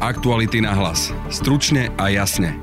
Aktuality na hlas. Stručne a jasne.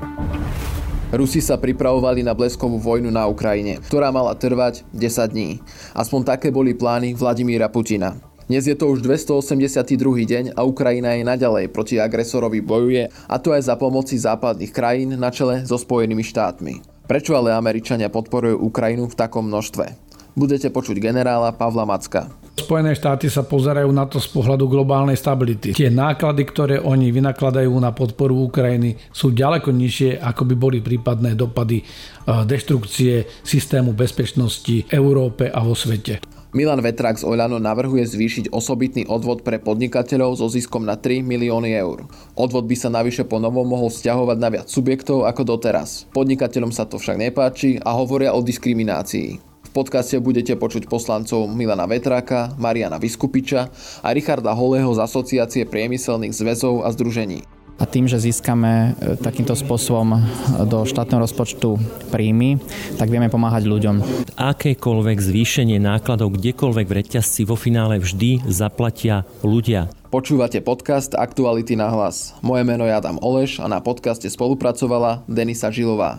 Rusi sa pripravovali na bleskovú vojnu na Ukrajine, ktorá mala trvať 10 dní. Aspoň také boli plány Vladimíra Putina. Dnes je to už 282. deň a Ukrajina je naďalej proti agresorovi bojuje, a to aj za pomoci západných krajín na čele so Spojenými štátmi. Prečo ale Američania podporujú Ukrajinu v takom množstve? Budete počuť generála Pavla Macka. Spojené štáty sa pozerajú na to z pohľadu globálnej stability. Tie náklady, ktoré oni vynakladajú na podporu Ukrajiny, sú ďaleko nižšie, ako by boli prípadné dopady e, deštrukcie systému bezpečnosti Európe a vo svete. Milan Vetrák z Oľano navrhuje zvýšiť osobitný odvod pre podnikateľov so ziskom na 3 milióny eur. Odvod by sa navyše po novom mohol vzťahovať na viac subjektov ako doteraz. Podnikateľom sa to však nepáči a hovoria o diskriminácii. Podcaste budete počuť poslancov Milana Vetráka, Mariana Vyskupiča a Richarda Holého z Asociácie priemyselných zväzov a združení. A tým, že získame e, takýmto spôsobom do štátneho rozpočtu príjmy, tak vieme pomáhať ľuďom. Akékoľvek zvýšenie nákladov kdekoľvek v reťazci vo finále vždy zaplatia ľudia. Počúvate podcast Aktuality na hlas. Moje meno je Adam Oleš a na podcaste spolupracovala Denisa Žilová.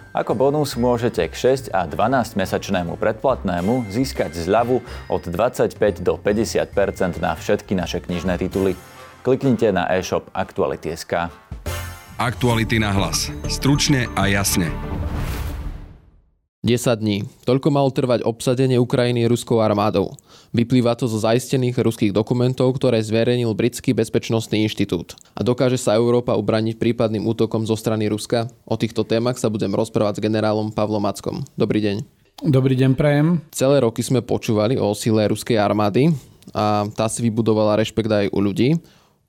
Ako bonus môžete k 6 a 12 mesačnému predplatnému získať zľavu od 25 do 50% na všetky naše knižné tituly. Kliknite na e-shop Aktuality.sk. Aktuality na hlas. Stručne a jasne. 10 dní. Toľko malo trvať obsadenie Ukrajiny ruskou armádou. Vyplýva to zo zaistených ruských dokumentov, ktoré zverejnil Britský bezpečnostný inštitút. A dokáže sa Európa ubraniť prípadným útokom zo strany Ruska? O týchto témach sa budem rozprávať s generálom Pavlom Mackom. Dobrý deň. Dobrý deň, prajem. Celé roky sme počúvali o sile ruskej armády a tá si vybudovala rešpekt aj u ľudí.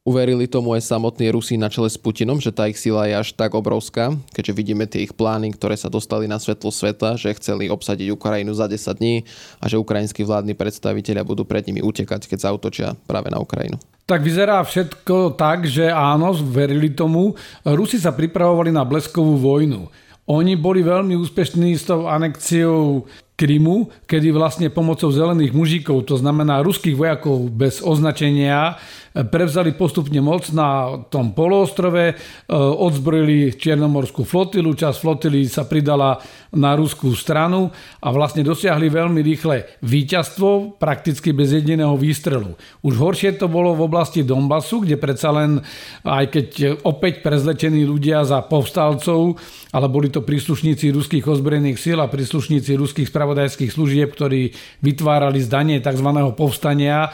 Uverili tomu aj samotní Rusi na čele s Putinom, že tá ich sila je až tak obrovská, keďže vidíme tie ich plány, ktoré sa dostali na svetlo sveta, že chceli obsadiť Ukrajinu za 10 dní a že ukrajinskí vládni predstavitelia budú pred nimi utekať, keď zautočia práve na Ukrajinu. Tak vyzerá všetko tak, že áno, verili tomu. Rusi sa pripravovali na bleskovú vojnu. Oni boli veľmi úspešní s tou anekciou Krymu, kedy vlastne pomocou zelených mužíkov, to znamená ruských vojakov bez označenia, prevzali postupne moc na tom poloostrove, e, odzbrojili Čiernomorskú flotilu, časť flotily sa pridala na ruskú stranu a vlastne dosiahli veľmi rýchle víťazstvo, prakticky bez jediného výstrelu. Už horšie to bolo v oblasti Donbasu, kde predsa len, aj keď opäť prezlečení ľudia za povstalcov, ale boli to príslušníci ruských ozbrojených síl a príslušníci ruských spravodajských služieb, ktorí vytvárali zdanie tzv. povstania,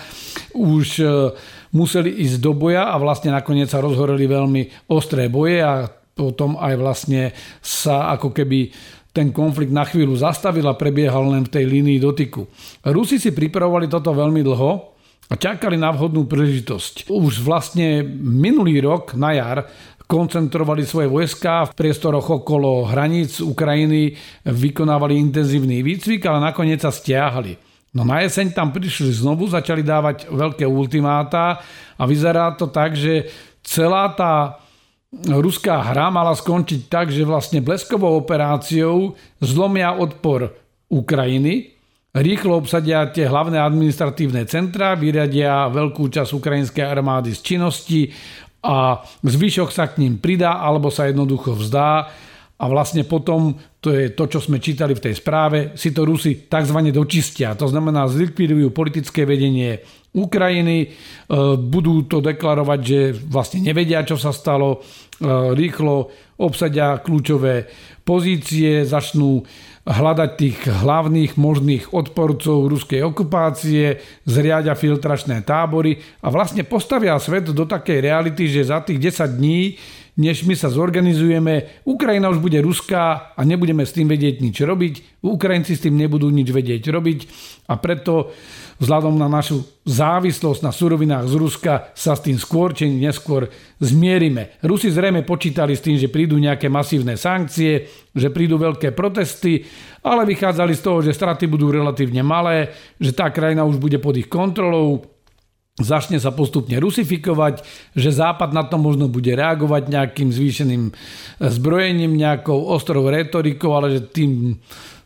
už e, museli ísť do boja a vlastne nakoniec sa rozhoreli veľmi ostré boje a potom aj vlastne sa ako keby ten konflikt na chvíľu zastavil a prebiehal len v tej línii dotyku. Rusi si pripravovali toto veľmi dlho a čakali na vhodnú príležitosť. Už vlastne minulý rok na jar koncentrovali svoje vojska v priestoroch okolo hraníc Ukrajiny, vykonávali intenzívny výcvik, ale nakoniec sa stiahli. No na jeseň tam prišli znovu, začali dávať veľké ultimáta a vyzerá to tak, že celá tá ruská hra mala skončiť tak, že vlastne bleskovou operáciou zlomia odpor Ukrajiny, rýchlo obsadia tie hlavné administratívne centra, vyradia veľkú časť ukrajinskej armády z činnosti a zvyšok sa k ním pridá alebo sa jednoducho vzdá a vlastne potom, to je to, čo sme čítali v tej správe, si to Rusi tzv. dočistia. To znamená, zlikvidujú politické vedenie Ukrajiny, e, budú to deklarovať, že vlastne nevedia, čo sa stalo, e, rýchlo obsadia kľúčové pozície, začnú hľadať tých hlavných možných odporcov ruskej okupácie, zriadia filtračné tábory a vlastne postavia svet do takej reality, že za tých 10 dní než my sa zorganizujeme. Ukrajina už bude ruská a nebudeme s tým vedieť nič robiť. Ukrajinci s tým nebudú nič vedieť robiť a preto vzhľadom na našu závislosť na surovinách z Ruska sa s tým skôr či neskôr zmierime. Rusi zrejme počítali s tým, že prídu nejaké masívne sankcie, že prídu veľké protesty, ale vychádzali z toho, že straty budú relatívne malé, že tá krajina už bude pod ich kontrolou, začne sa postupne rusifikovať, že Západ na to možno bude reagovať nejakým zvýšeným zbrojením, nejakou ostrou retorikou, ale že tým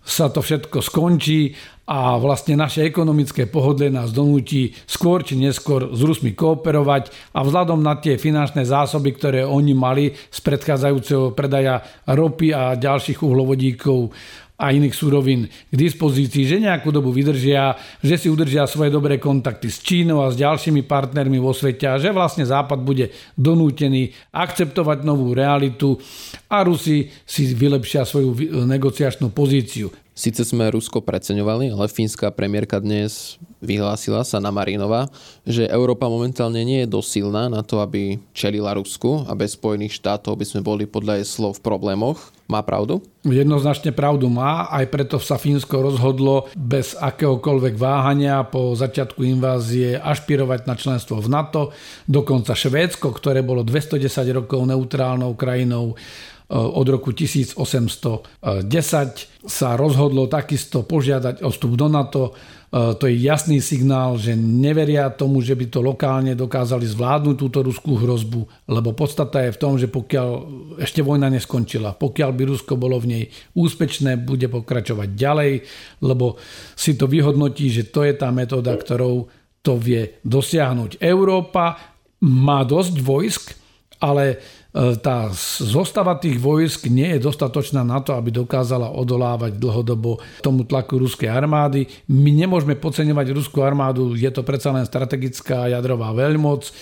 sa to všetko skončí a vlastne naše ekonomické pohodlie nás donúti skôr či neskôr s Rusmi kooperovať a vzhľadom na tie finančné zásoby, ktoré oni mali z predchádzajúceho predaja ropy a ďalších uhlovodíkov a iných súrovín k dispozícii, že nejakú dobu vydržia, že si udržia svoje dobré kontakty s Čínou a s ďalšími partnermi vo svete a že vlastne Západ bude donútený akceptovať novú realitu a Rusi si vylepšia svoju negociačnú pozíciu. Sice sme Rusko preceňovali, ale fínska premiérka dnes vyhlásila sa na Marinova, že Európa momentálne nie je dosilná na to, aby čelila Rusku a bez Spojených štátov by sme boli podľa jej slov v problémoch. Má pravdu? Jednoznačne pravdu má, aj preto sa Fínsko rozhodlo bez akéhokoľvek váhania po začiatku invázie ašpirovať na členstvo v NATO. Dokonca Švédsko, ktoré bolo 210 rokov neutrálnou krajinou, od roku 1810 sa rozhodlo takisto požiadať o vstup do NATO. Eh, to je jasný signál, že neveria tomu, že by to lokálne dokázali zvládnuť túto ruskú hrozbu, lebo podstata je v tom, že pokiaľ ešte vojna neskončila, pokiaľ by Rusko bolo v nej úspečné, bude pokračovať ďalej, lebo si to vyhodnotí, že to je tá metóda, ktorou to vie dosiahnuť. Európa má dosť vojsk, ale tá zostava tých vojsk nie je dostatočná na to, aby dokázala odolávať dlhodobo tomu tlaku ruskej armády. My nemôžeme podceňovať ruskú armádu, je to predsa len strategická jadrová veľmoc. E,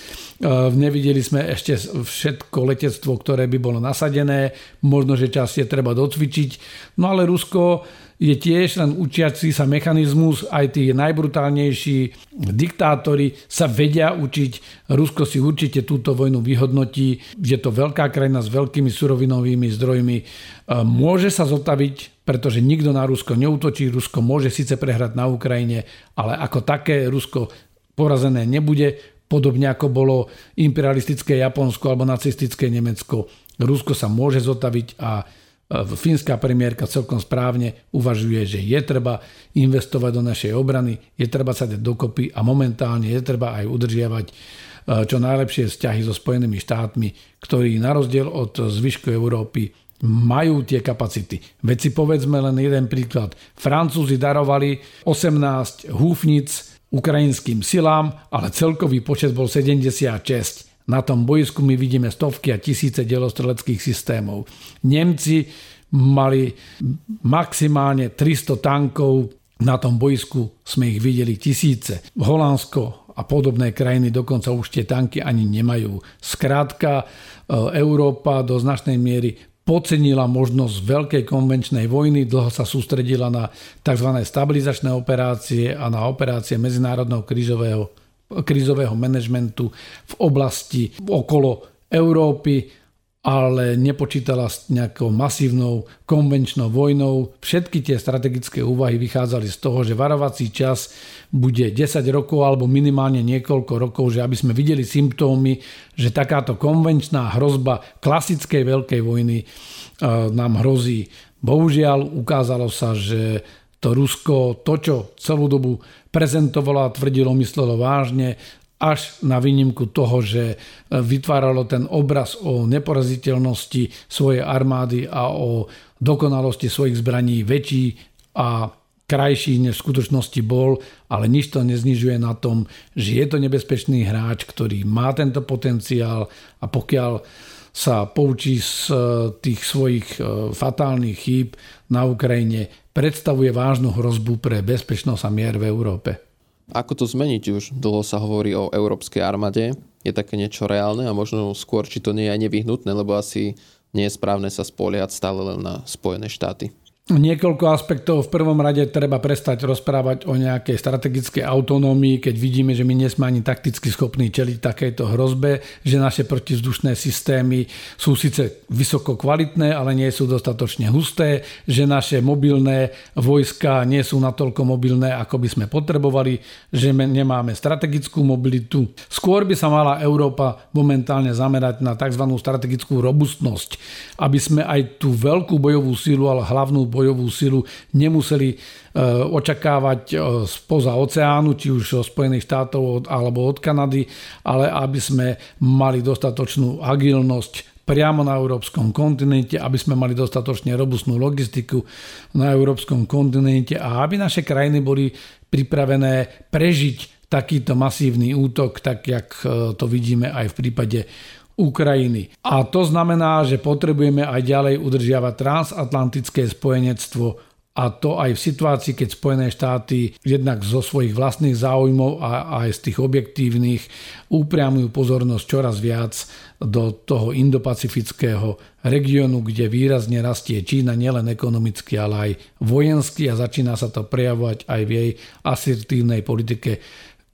nevideli sme ešte všetko letectvo, ktoré by bolo nasadené. Možno, že čas je treba docvičiť. No ale Rusko je tiež len učiaci sa mechanizmus, aj tí najbrutálnejší diktátori sa vedia učiť. Rusko si určite túto vojnu vyhodnotí. Je to veľká krajina s veľkými surovinovými zdrojmi. E, môže sa zotaviť, pretože nikto na Rusko neutočí. Rusko môže síce prehrať na Ukrajine, ale ako také Rusko porazené nebude, podobne ako bolo imperialistické Japonsko alebo nacistické Nemecko. Rusko sa môže zotaviť a fínska premiérka celkom správne uvažuje, že je treba investovať do našej obrany, je treba sa dať dokopy a momentálne je treba aj udržiavať e, čo najlepšie vzťahy so Spojenými štátmi, ktorí na rozdiel od zvyšku Európy majú tie kapacity. Veď si povedzme len jeden príklad. Francúzi darovali 18 húfnic ukrajinským silám, ale celkový počet bol 76. Na tom boisku my vidíme stovky a tisíce delostreleckých systémov. Nemci mali maximálne 300 tankov, na tom boisku sme ich videli tisíce. Holandsko a podobné krajiny dokonca už tie tanky ani nemajú. Skrátka, e, Európa do značnej miery podcenila možnosť veľkej konvenčnej vojny, dlho sa sústredila na tzv. stabilizačné operácie a na operácie medzinárodného krízového krízového manažmentu v oblasti okolo Európy, ale nepočítala s nejakou masívnou konvenčnou vojnou. Všetky tie strategické úvahy vychádzali z toho, že varovací čas bude 10 rokov alebo minimálne niekoľko rokov, že aby sme videli symptómy, že takáto konvenčná hrozba klasickej veľkej vojny e, nám hrozí. Bohužiaľ ukázalo sa, že to Rusko, to, čo celú dobu prezentovalo a tvrdilo, myslelo vážne, až na výnimku toho, že vytváralo ten obraz o neporaziteľnosti svojej armády a o dokonalosti svojich zbraní väčší a krajší, než v skutočnosti bol, ale nič to neznižuje na tom, že je to nebezpečný hráč, ktorý má tento potenciál a pokiaľ sa poučí z tých svojich e, fatálnych chýb na Ukrajine, predstavuje vážnu hrozbu pre bezpečnosť a mier v Európe. Ako to zmeniť už? Dlho sa hovorí o európskej armáde. Je také niečo reálne a možno skôr, či to nie je aj nevyhnutné, lebo asi nie je správne sa spoliehať stále len na Spojené štáty. Niekoľko aspektov. V prvom rade treba prestať rozprávať o nejakej strategickej autonómii, keď vidíme, že my nie sme ani takticky schopní čeliť takejto hrozbe, že naše protizdušné systémy sú síce vysoko kvalitné, ale nie sú dostatočne husté, že naše mobilné vojska nie sú natoľko mobilné, ako by sme potrebovali, že nemáme strategickú mobilitu. Skôr by sa mala Európa momentálne zamerať na tzv. strategickú robustnosť, aby sme aj tú veľkú bojovú sílu, ale hlavnú bojovú silu nemuseli e, očakávať e, spoza oceánu, či už od Spojených štátov alebo od Kanady, ale aby sme mali dostatočnú agilnosť priamo na európskom kontinente, aby sme mali dostatočne robustnú logistiku na európskom kontinente a aby naše krajiny boli pripravené prežiť takýto masívny útok, tak jak e, to vidíme aj v prípade Ukrajiny. A to znamená, že potrebujeme aj ďalej udržiavať transatlantické spojenectvo a to aj v situácii, keď Spojené štáty jednak zo svojich vlastných záujmov a aj z tých objektívnych upriamujú pozornosť čoraz viac do toho indopacifického regiónu, kde výrazne rastie Čína nielen ekonomicky, ale aj vojensky a začína sa to prejavovať aj v jej asertívnej politike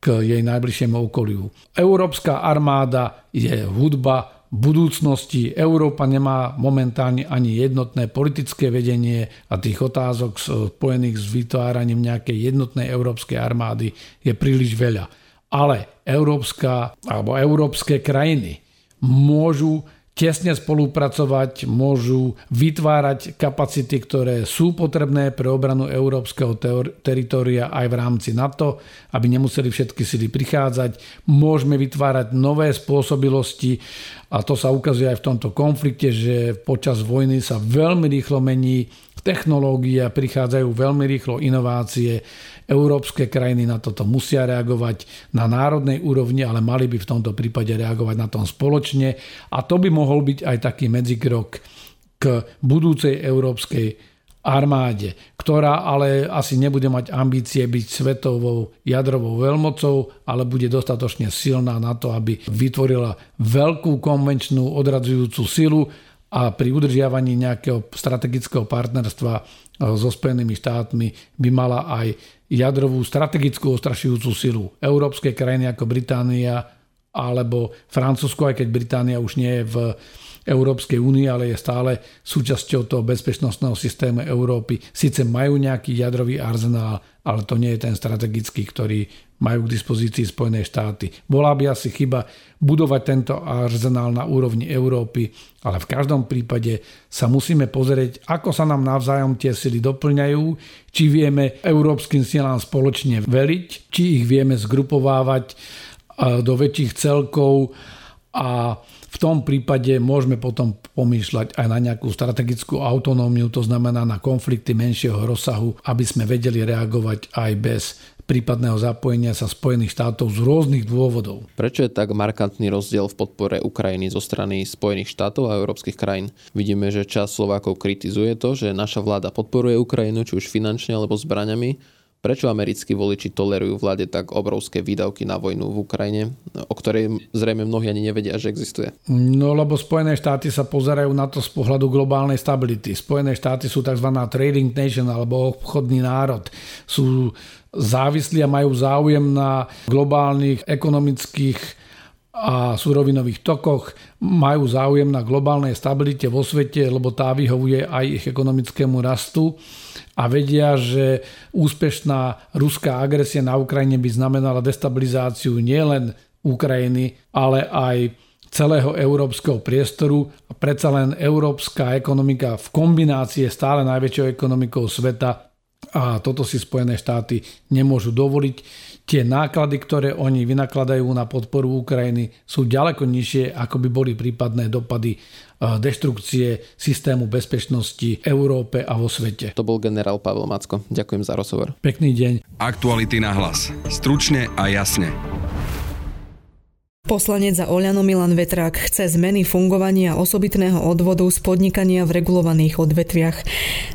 k jej najbližšiemu okoliu. Európska armáda je hudba budúcnosti. Európa nemá momentálne ani jednotné politické vedenie a tých otázok spojených s vytváraním nejakej jednotnej európskej armády je príliš veľa. Ale európska alebo európske krajiny môžu tesne spolupracovať, môžu vytvárať kapacity, ktoré sú potrebné pre obranu európskeho teritoria aj v rámci NATO, aby nemuseli všetky sily prichádzať. Môžeme vytvárať nové spôsobilosti a to sa ukazuje aj v tomto konflikte, že počas vojny sa veľmi rýchlo mení technológia, prichádzajú veľmi rýchlo inovácie Európske krajiny na toto musia reagovať na národnej úrovni, ale mali by v tomto prípade reagovať na tom spoločne. A to by mohol byť aj taký medzikrok k budúcej európskej armáde, ktorá ale asi nebude mať ambície byť svetovou jadrovou veľmocou, ale bude dostatočne silná na to, aby vytvorila veľkú konvenčnú odradzujúcu silu a pri udržiavaní nejakého strategického partnerstva so Spojenými štátmi by mala aj jadrovú strategickú ostrašujúcu silu. Európske krajiny ako Británia alebo Francúzsko, aj keď Británia už nie je v Európskej únie, ale je stále súčasťou toho bezpečnostného systému Európy. Sice majú nejaký jadrový arzenál, ale to nie je ten strategický, ktorý majú k dispozícii Spojené štáty. Bola by asi chyba budovať tento arzenál na úrovni Európy, ale v každom prípade sa musíme pozrieť, ako sa nám navzájom tie sily doplňajú, či vieme európskym silám spoločne veliť, či ich vieme zgrupovávať do väčších celkov a v tom prípade môžeme potom pomýšľať aj na nejakú strategickú autonómiu, to znamená na konflikty menšieho rozsahu, aby sme vedeli reagovať aj bez prípadného zapojenia sa Spojených štátov z rôznych dôvodov. Prečo je tak markantný rozdiel v podpore Ukrajiny zo strany Spojených štátov a európskych krajín? Vidíme, že čas Slovákov kritizuje to, že naša vláda podporuje Ukrajinu či už finančne alebo zbraňami, Prečo americkí voliči tolerujú vláde tak obrovské výdavky na vojnu v Ukrajine, o ktorej zrejme mnohí ani nevedia, že existuje? No lebo Spojené štáty sa pozerajú na to z pohľadu globálnej stability. Spojené štáty sú tzv. trading nation alebo obchodný národ. Sú závislí a majú záujem na globálnych ekonomických a surovinových tokoch, majú záujem na globálnej stabilite vo svete, lebo tá vyhovuje aj ich ekonomickému rastu a vedia, že úspešná ruská agresia na Ukrajine by znamenala destabilizáciu nielen Ukrajiny, ale aj celého európskeho priestoru a predsa len európska ekonomika v kombinácii je stále najväčšou ekonomikou sveta a toto si Spojené štáty nemôžu dovoliť. Tie náklady, ktoré oni vynakladajú na podporu Ukrajiny sú ďaleko nižšie, ako by boli prípadné dopady deštrukcie systému bezpečnosti Európe a vo svete. To bol generál Pavel Macko. Ďakujem za rozhovor. Pekný deň. Aktuality na hlas. Stručne a jasne. Poslanec za Oľano Milan Vetrák chce zmeny fungovania osobitného odvodu z podnikania v regulovaných odvetviach.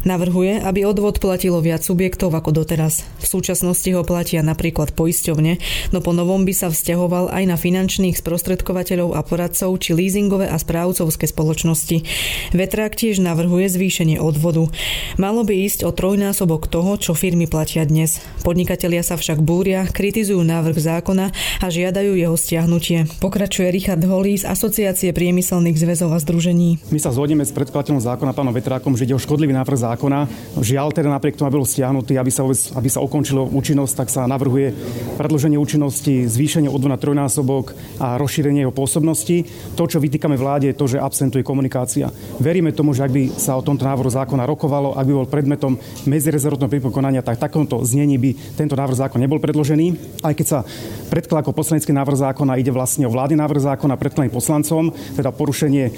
Navrhuje, aby odvod platilo viac subjektov ako doteraz. V súčasnosti ho platia napríklad poisťovne, no po novom by sa vzťahoval aj na finančných sprostredkovateľov a poradcov či leasingové a správcovské spoločnosti. Vetrák tiež navrhuje zvýšenie odvodu. Malo by ísť o trojnásobok toho, čo firmy platia dnes. Podnikatelia sa však búria, kritizujú návrh zákona a žiadajú jeho stiahnutie. Pokračuje Richard Holý z Asociácie priemyselných zväzov a združení. My sa zhodneme s predkladateľom zákona pánom Vetrákom, že ide o škodlivý návrh zákona. Žiaľ, teda napriek tomu, aby bol stiahnutý, aby sa, aby sa ukončilo účinnosť, tak sa navrhuje predloženie účinnosti, zvýšenie od na trojnásobok a rozšírenie jeho pôsobnosti. To, čo vytýkame vláde, je to, že absentuje komunikácia. Veríme tomu, že ak by sa o tomto návrhu zákona rokovalo, ak by bol predmetom medzirezortného pripokonania, tak takomto znení by tento návrh zákona nebol predložený. Aj keď sa predkladá ako poslanecký návrh zákona, ide vlastne vlastne o vládny návrh zákona predklaný poslancom, teda porušenie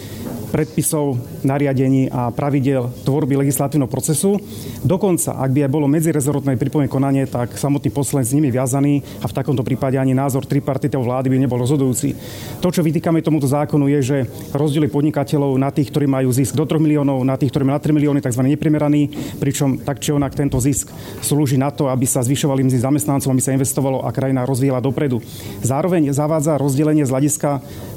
predpisov, nariadení a pravidel tvorby legislatívneho procesu. Dokonca, ak by aj bolo medzirezortné pripomienko konanie, tak samotný poslanec s nimi viazaný a v takomto prípade ani názor tripartitov vlády by nebol rozhodujúci. To, čo vytýkame tomuto zákonu, je, že rozdiely podnikateľov na tých, ktorí majú zisk do 3 miliónov, na tých, ktorí majú na 3 milióny, tzv. neprimeraný, pričom tak či onak tento zisk slúži na to, aby sa zvyšovali mzdy zamestnancom, aby sa investovalo a krajina rozvíjala dopredu. Zároveň zavádza rozdelenie z hľadiska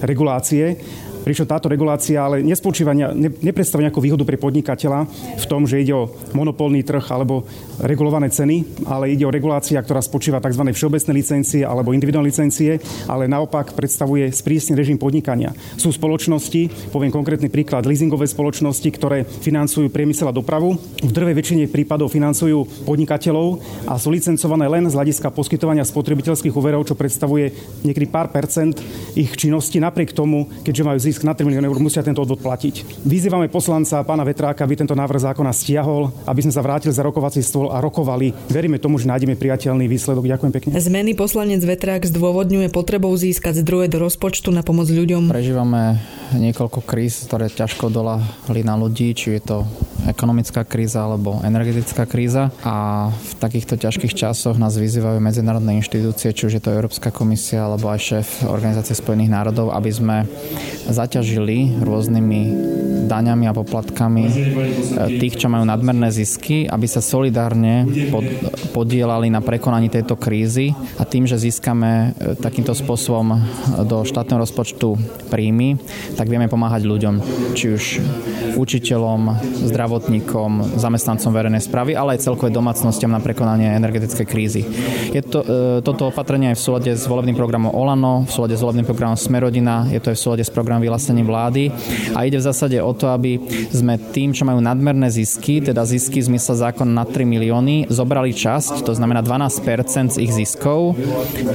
regulácie Pričom táto regulácia ale nespočíva, ne, nepredstavuje nejakú výhodu pre podnikateľa v tom, že ide o monopolný trh alebo regulované ceny, ale ide o regulácia, ktorá spočíva tzv. všeobecné licencie alebo individuálne licencie, ale naopak predstavuje sprísny režim podnikania. Sú spoločnosti, poviem konkrétny príklad, leasingové spoločnosti, ktoré financujú priemysel a dopravu. V drvej väčšine prípadov financujú podnikateľov a sú licencované len z hľadiska poskytovania spotrebiteľských úverov, čo predstavuje niekedy pár percent ich činnosti, napriek tomu, keďže majú zisk zisk na 3 milióny eur, musia tento odvod platiť. Vyzývame poslanca pána Vetráka, aby tento návrh zákona stiahol, aby sme sa vrátili za rokovací stôl a rokovali. Veríme tomu, že nájdeme priateľný výsledok. Ďakujem pekne. Zmeny poslanec Vetrák zdôvodňuje potrebou získať zdroje do rozpočtu na pomoc ľuďom. Prežívame niekoľko kríz, ktoré ťažko dolahli na ľudí, či je to ekonomická kríza alebo energetická kríza a v takýchto ťažkých časoch nás vyzývajú medzinárodné inštitúcie, či už je to Európska komisia alebo aj šéf Organizácie spojených národov, aby sme zaťažili rôznymi daňami a poplatkami e, tých, čo majú nadmerné zisky, aby sa solidárne pod, podielali na prekonaní tejto krízy a tým, že získame e, takýmto spôsobom do štátneho rozpočtu príjmy, tak vieme pomáhať ľuďom, či už učiteľom, zdravotníkom, zamestnancom verejnej správy, ale aj celkové domácnostiam na prekonanie energetickej krízy. Je to, e, toto opatrenie je v súlade s volebným programom Olano, v súlade s volebným programom Smerodina, je to aj v súlade s programom vyhlásení vlády a ide v zásade o to, aby sme tým, čo majú nadmerné zisky, teda zisky v zmysle zákon na 3 milióny, zobrali časť, to znamená 12% z ich ziskov,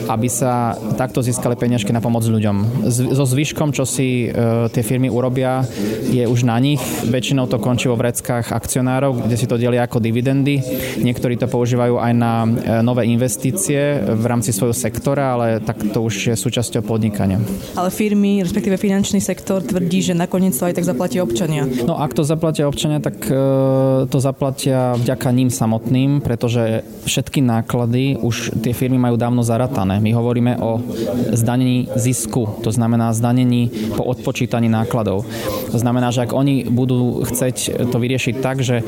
aby sa takto získali peniažky na pomoc ľuďom. So zvyškom, čo si e, tie firmy urobia, je už na nich. Väčšinou to končí vo vreckách akcionárov, kde si to delia ako dividendy. Niektorí to používajú aj na e, nové investície v rámci svojho sektora, ale tak to už je súčasťou podnikania. Ale firmy, respektíve finančný sektor tvrdí, že nakoniec to aj tak zaplatí občania. No ak to zaplatia občania, tak e, to zaplatia vďaka ním samotným, pretože všetky náklady už tie firmy majú dávno zaratané. My hovoríme o zdanení zisku, to znamená zdanení po odpočítaní nákladov. To znamená, že ak oni budú chceť to vyriešiť tak, že e,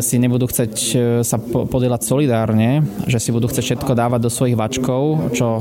si nebudú chcieť e, sa podielať solidárne, že si budú chcieť všetko dávať do svojich vačkov, čo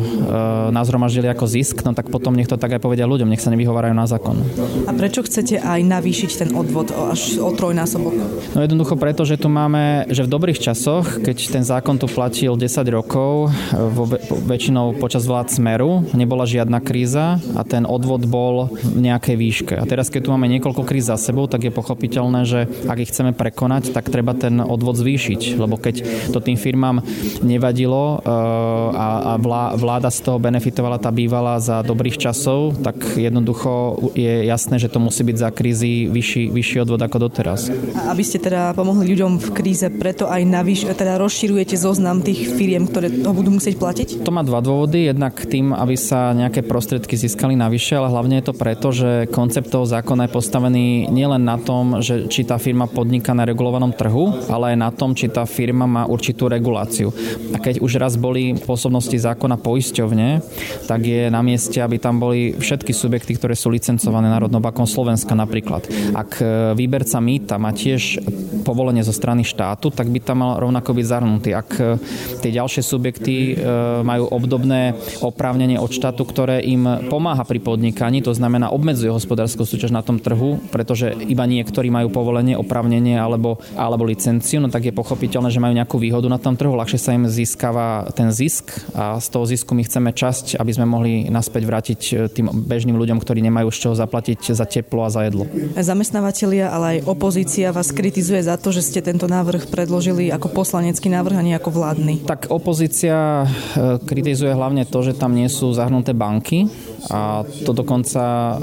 nás zhromaždili ako zisk, no tak potom nech to tak aj povedia ľuďom, nech sa nevyhovárajú na zákon. A prečo chcete aj navýšiť ten odvod až o trojnásobok? No jednoducho preto, že tu máme, že v dobrých časoch, keď ten zákon tu platil 10 rokov, vo, väčšinou počas vlád Smeru, nebola žiadna kríza a ten odvod bol v nejakej výške. A teraz, keď tu máme niekoľko kríz za sebou, tak je pochopiteľné, že ak ich chceme prekonať, tak treba ten odvod zvýšiť, lebo keď to tým firmám nevadilo eh, a vláda z toho benefitovala tá bývala za dobrých časov, tak jednoducho je jasné, že to musí byť za krízy vyšší, vyšší odvod ako doteraz. A aby ste teda pomohli ľuďom v kríze, preto aj navyš, teda rozširujete zoznam tých firiem, ktoré ho budú musieť platiť? To má dva dôvody. Jednak tým, aby sa nejaké prostriedky získali navyše, ale hlavne je to preto, že koncept toho zákona je postavený nielen na tom, že či tá firma podniká na regulovanom trhu, ale aj na tom, či tá firma má určitú reguláciu. A keď už raz boli pôsobnosti zákona poisťovne, tak je na mieste, aby tam boli všetky subjekty, ktoré sú licencované Národnou bankou Slovenska napríklad. Ak e, výberca mýta má tiež povolenie zo strany štátu, tak by tam mal rovnako byť zahrnutý. Ak e, tie ďalšie subjekty e, majú obdobné oprávnenie od štátu, ktoré im pomáha pri podnikaní, to znamená obmedzuje hospodárskú súťaž na tom trhu, pretože iba niektorí majú povolenie, oprávnenie alebo, alebo licenciu, no tak je pochopiteľné, že majú nejakú výhodu na tom trhu, ľahšie sa im získava ten zisk a z toho zisku my chceme časť, aby sme mohli naspäť vrátiť tým bežným ľuďom, ktorí nemajú z čoho zaplatiť za teplo a za jedlo. Zamestnávateľia, ale aj opozícia vás kritizuje za to, že ste tento návrh predložili ako poslanecký návrh a nie ako vládny. Tak opozícia e, kritizuje hlavne to, že tam nie sú zahrnuté banky a to dokonca e,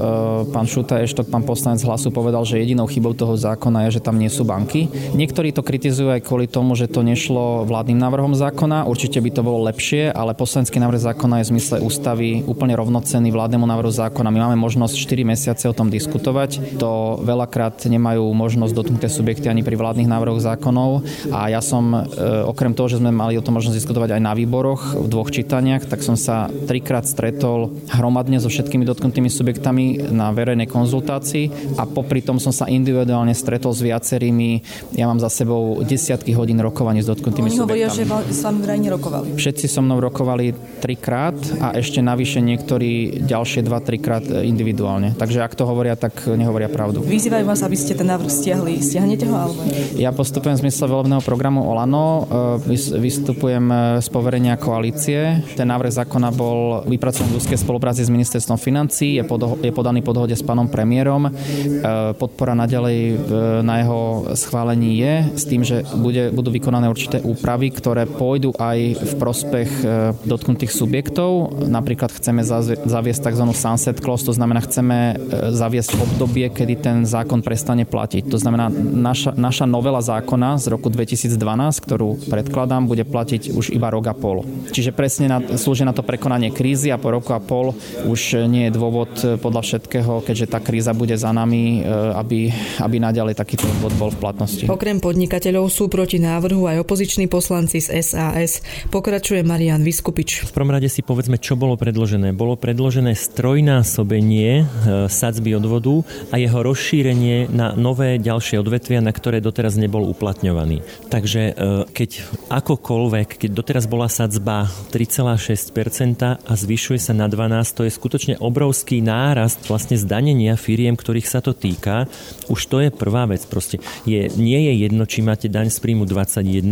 pán Šuta Eštok, pán poslanec hlasu povedal, že jedinou chybou toho zákona je, že tam nie sú banky. Niektorí to kritizujú aj kvôli tomu, že to nešlo vládnym návrhom zákona. Určite by to bolo lepšie, ale poslanecký návrh zákona je v zmysle ústavy úplne rovnocenný vládnemu návrhu zákona. My máme možnosť 4 mesiace o tom diskutovať. To veľakrát nemajú možnosť dotknuté subjekty ani pri vládnych návrhoch zákonov. A ja som, e, okrem toho, že sme mali o tom možnosť diskutovať aj na výboroch v dvoch čítaniach, tak som sa trikrát stretol hromadne so všetkými dotknutými subjektami na verejnej konzultácii a popri tom som sa individuálne stretol s viacerými. Ja mám za sebou desiatky hodín rokovaní s dotknutými Oni subjektami. Oni hovoria, že s vami vraj nerokovali. Všetci so mnou rokovali trikrát a ešte navyše niektorí ďalšie dva, trikrát individuálne. Takže ak to hovoria, tak nehovoria pravdu. Vyzývajú vás, aby ste ten návrh stiahli. Stiahnete ho alebo Ja postupujem v zmysle volebného programu Olano. E, vystupujem e, z poverenia koalície. Ten návrh zákona bol vypracovaný v úzkej spolupráci s ministerstvom financí, je, pod, je podaný po dohode s pánom premiérom. E, podpora naďalej na jeho schválení je s tým, že bude, budú vykonané určité úpravy, ktoré pôjdu aj v prospech dotknutých subjektov. Napríklad chceme zaviesť tzv. sunset clause, to znamená, chceme zaviesť obdobie, kedy ten zákon prestane platiť. To znamená, naša, naša novela zákona z roku 2012, ktorú predkladám, bude platiť už iba rok a pol. Čiže presne na, slúži na to prekonanie krízy a po roku a pol už nie je dôvod podľa všetkého, keďže tá kríza bude za nami, e, aby, aby naďalej takýto bod bol v platnosti. Okrem podnikateľov sú proti návrhu aj opoziční poslanci z SAS. Pokračuje Marian Vyskupič. V prvom rade si povedzme, čo bolo predložené. Bolo predložené strojnásobenie e, sadzby odvodu a jeho rozšírenie na nové ďalšie odvetvia, na ktoré doteraz nebol uplatňovaný. Takže e, keď akokoľvek, keď doteraz bola sadzba 3,6% a zvyšuje sa na 12, to je skutočne obrovský nárast vlastne zdanenia firiem, ktorých sa to týka. Už to je prvá vec. Proste je, nie je jedno, či máte daň z príjmu 21%,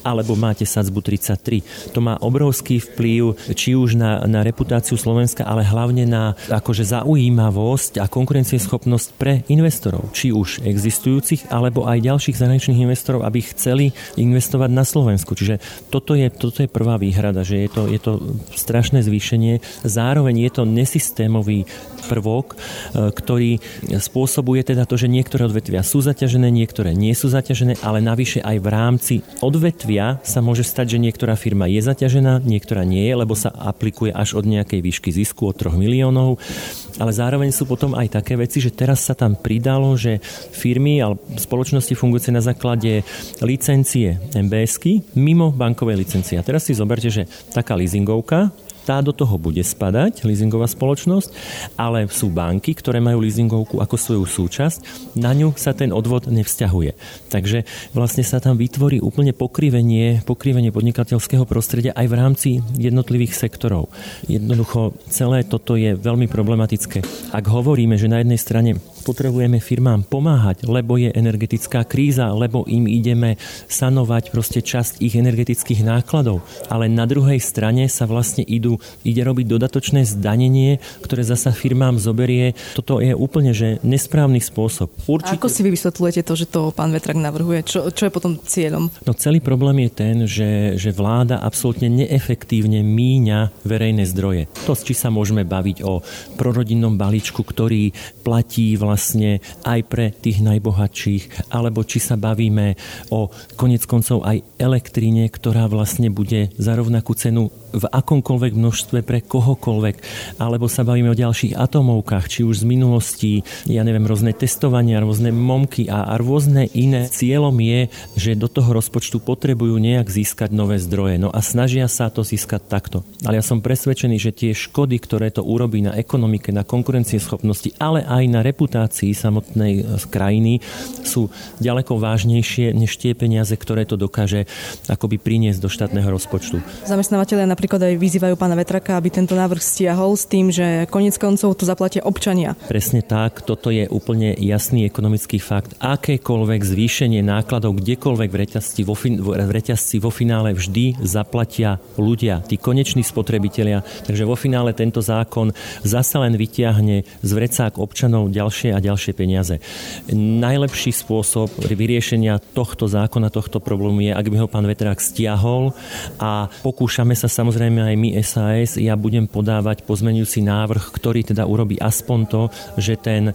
alebo máte sadzbu 33. To má obrovský vplyv či už na, na reputáciu Slovenska, ale hlavne na akože zaujímavosť a konkurencieschopnosť pre investorov. Či už existujúcich, alebo aj ďalších zahraničných investorov, aby chceli investovať na Slovensku. Čiže toto je, toto je prvá výhrada, že je to, je to strašné zvýšenie. Zároveň je to nesystémový prvok, e, ktorý spôsobuje teda to, že niektoré odvetvia sú zaťažené, niektoré nie sú zaťažené, ale navyše aj v rámci odvetvia sa môže stať, že niektorá firma je zaťažená, niektorá nie je, lebo sa aplikuje až od nejakej výšky zisku od 3 miliónov. Ale zároveň sú potom aj také veci, že teraz sa tam pridalo, že firmy alebo spoločnosti fungujúce na základe licencie MBSky mimo bankovej licencie. A teraz si zoberte, že taká leasingovka tá do toho bude spadať, leasingová spoločnosť, ale sú banky, ktoré majú leasingovku ako svoju súčasť, na ňu sa ten odvod nevzťahuje. Takže vlastne sa tam vytvorí úplne pokrivenie, pokrivenie podnikateľského prostredia aj v rámci jednotlivých sektorov. Jednoducho celé toto je veľmi problematické. Ak hovoríme, že na jednej strane potrebujeme firmám pomáhať, lebo je energetická kríza, lebo im ideme sanovať proste časť ich energetických nákladov, ale na druhej strane sa vlastne idú ide robiť dodatočné zdanenie, ktoré zasa firmám zoberie. Toto je úplne že nesprávny spôsob. Určite... A ako si vy vysvetľujete to, že to pán Vetrak navrhuje? Čo, čo je potom cieľom? No celý problém je ten, že, že vláda absolútne neefektívne míňa verejné zdroje. To, či sa môžeme baviť o prorodinnom balíčku, ktorý platí vlastne aj pre tých najbohatších, alebo či sa bavíme o konec koncov aj elektríne, ktorá vlastne bude za rovnakú cenu v akomkoľvek množstve pre kohokoľvek, alebo sa bavíme o ďalších atomovkách, či už z minulosti, ja neviem, rôzne testovania, rôzne momky a, a rôzne iné. Cieľom je, že do toho rozpočtu potrebujú nejak získať nové zdroje. No a snažia sa to získať takto. Ale ja som presvedčený, že tie škody, ktoré to urobí na ekonomike, na konkurencieschopnosti, ale aj na reputácii samotnej e, krajiny, sú ďaleko vážnejšie než tie peniaze, ktoré to dokáže akoby priniesť do štátneho rozpočtu. Zamestnávateľia napríklad aj vyzývajú pána Vetraka, aby tento návrh stiahol s tým, že konec koncov to zaplatia občania. Presne tak, toto je úplne jasný ekonomický fakt. Akékoľvek zvýšenie nákladov kdekoľvek v reťazci vo, fin- v reťazci vo finále vždy zaplatia ľudia, tí koneční spotrebitelia. Takže vo finále tento zákon zasa len vyťahne z vrecák občanov ďalšie a ďalšie peniaze. Najlepší spôsob vyriešenia tohto zákona, tohto problému je, ak by ho pán Vetrák stiahol a pokúšame sa samozrejme aj my SAS, ja budem podávať pozmenujúci návrh, ktorý teda urobí aspoň to, že ten e,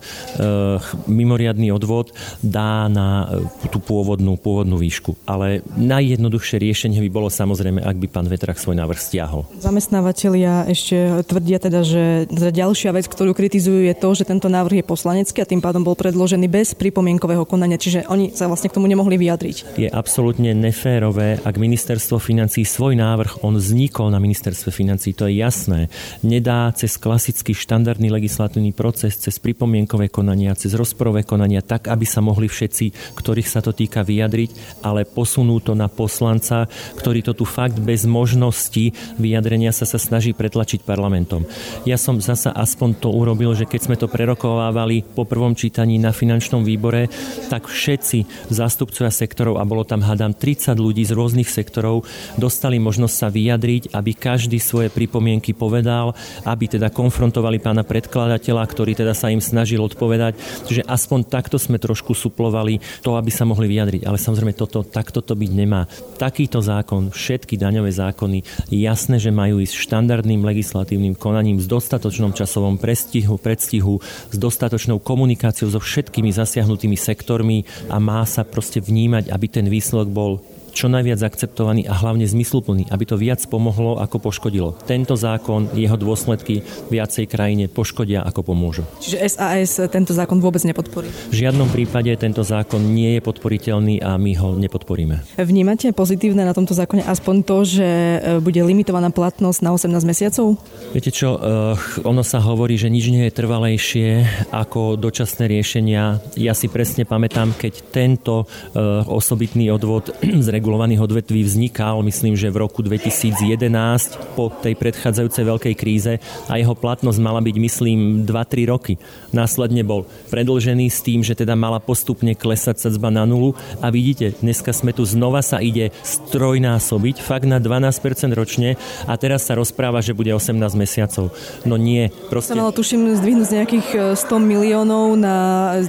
mimoriadný odvod dá na e, tú pôvodnú, pôvodnú výšku. Ale najjednoduchšie riešenie by bolo samozrejme, ak by pán Vetrák svoj návrh stiahol. Zamestnávateľia ešte tvrdia teda, že ďalšia vec, ktorú kritizujú, je to, že tento návrh je poslanecký a tým pádom bol predložený bez pripomienkového konania, čiže oni sa vlastne k tomu nemohli vyjadriť. Je absolútne neférové, ak ministerstvo financí svoj návrh, on vznikol na ministerstve financí, to je jasné, nedá cez klasický štandardný legislatívny proces, cez pripomienkové konania, cez rozporové konania, tak, aby sa mohli všetci, ktorých sa to týka, vyjadriť, ale posunú to na poslanca, ktorý to tu fakt bez možnosti vyjadrenia sa sa snaží pretlačiť parlamentom. Ja som zasa aspoň to urobil, že keď sme to prerokovávali po prvom čítaní na finančnom výbore, tak všetci zástupcovia sektorov, a bolo tam hádam 30 ľudí z rôznych sektorov, dostali možnosť sa vyjadriť, aby každý svoje pripomienky povedal, aby teda konfrontovali pána predkladateľa, ktorý teda sa im snažil odpovedať. Čiže aspoň takto sme trošku suplovali to, aby sa mohli vyjadriť. Ale samozrejme toto, takto to byť nemá. Takýto zákon, všetky daňové zákony, jasné, že majú ísť štandardným legislatívnym konaním s dostatočnom časovom prestihu, predstihu, s dostatočnou komunikáciou so všetkými zasiahnutými sektormi a má sa proste vnímať, aby ten výsledok bol čo najviac akceptovaný a hlavne zmysluplný, aby to viac pomohlo ako poškodilo. Tento zákon, jeho dôsledky viacej krajine poškodia ako pomôžu. Čiže SAS tento zákon vôbec nepodporí? V žiadnom prípade tento zákon nie je podporiteľný a my ho nepodporíme. Vnímate pozitívne na tomto zákone aspoň to, že e, bude limitovaná platnosť na 18 mesiacov? Viete čo, uh, ono sa hovorí, že nič nie je trvalejšie ako dočasné riešenia. Ja si presne pamätám, keď tento uh, osobitný odvod z regulovaných odvetví vznikal, myslím, že v roku 2011 po tej predchádzajúcej veľkej kríze a jeho platnosť mala byť, myslím, 2-3 roky. Následne bol predlžený s tým, že teda mala postupne klesať sadzba na nulu a vidíte, dneska sme tu znova sa ide strojnásobiť, fakt na 12% ročne a teraz sa rozpráva, že bude 18 mesiacov. No nie. Proste... Sa malo tuším zdvihnúť z nejakých 100 e, miliónov na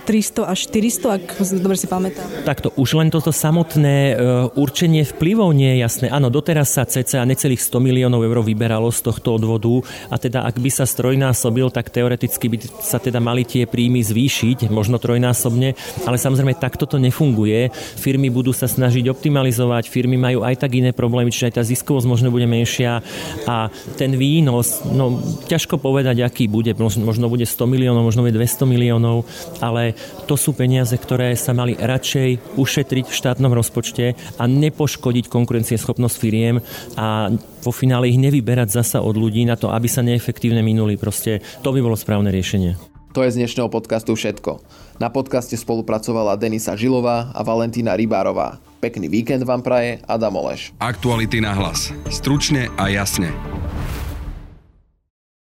300 až 400, ak dobre si pamätám. Takto, už len toto samotné uh, určenie vplyvov nie je jasné. Áno, doteraz sa cca necelých 100 miliónov eur vyberalo z tohto odvodu a teda ak by sa strojnásobil, tak teoreticky by sa teda mali tie príjmy zvýšiť, možno trojnásobne, ale samozrejme takto to nefunguje. Firmy budú sa snažiť optimalizovať, firmy majú aj tak iné problémy, čiže aj tá ziskovosť možno bude menšia a ten výnos, no ťažko povedať, aký bude, možno bude 100 miliónov, možno bude 200 miliónov, ale to sú peniaze, ktoré sa mali radšej ušetriť v štátnom rozpočte a nepoškodiť konkurencieschopnosť firiem a vo finále ich nevyberať zasa od ľudí na to, aby sa neefektívne minuli. Proste to by bolo správne riešenie. To je z dnešného podcastu všetko. Na podcaste spolupracovala Denisa Žilová a Valentína Rybárová. Pekný víkend vám praje Adam Oleš. Aktuality na hlas. Stručne a jasne.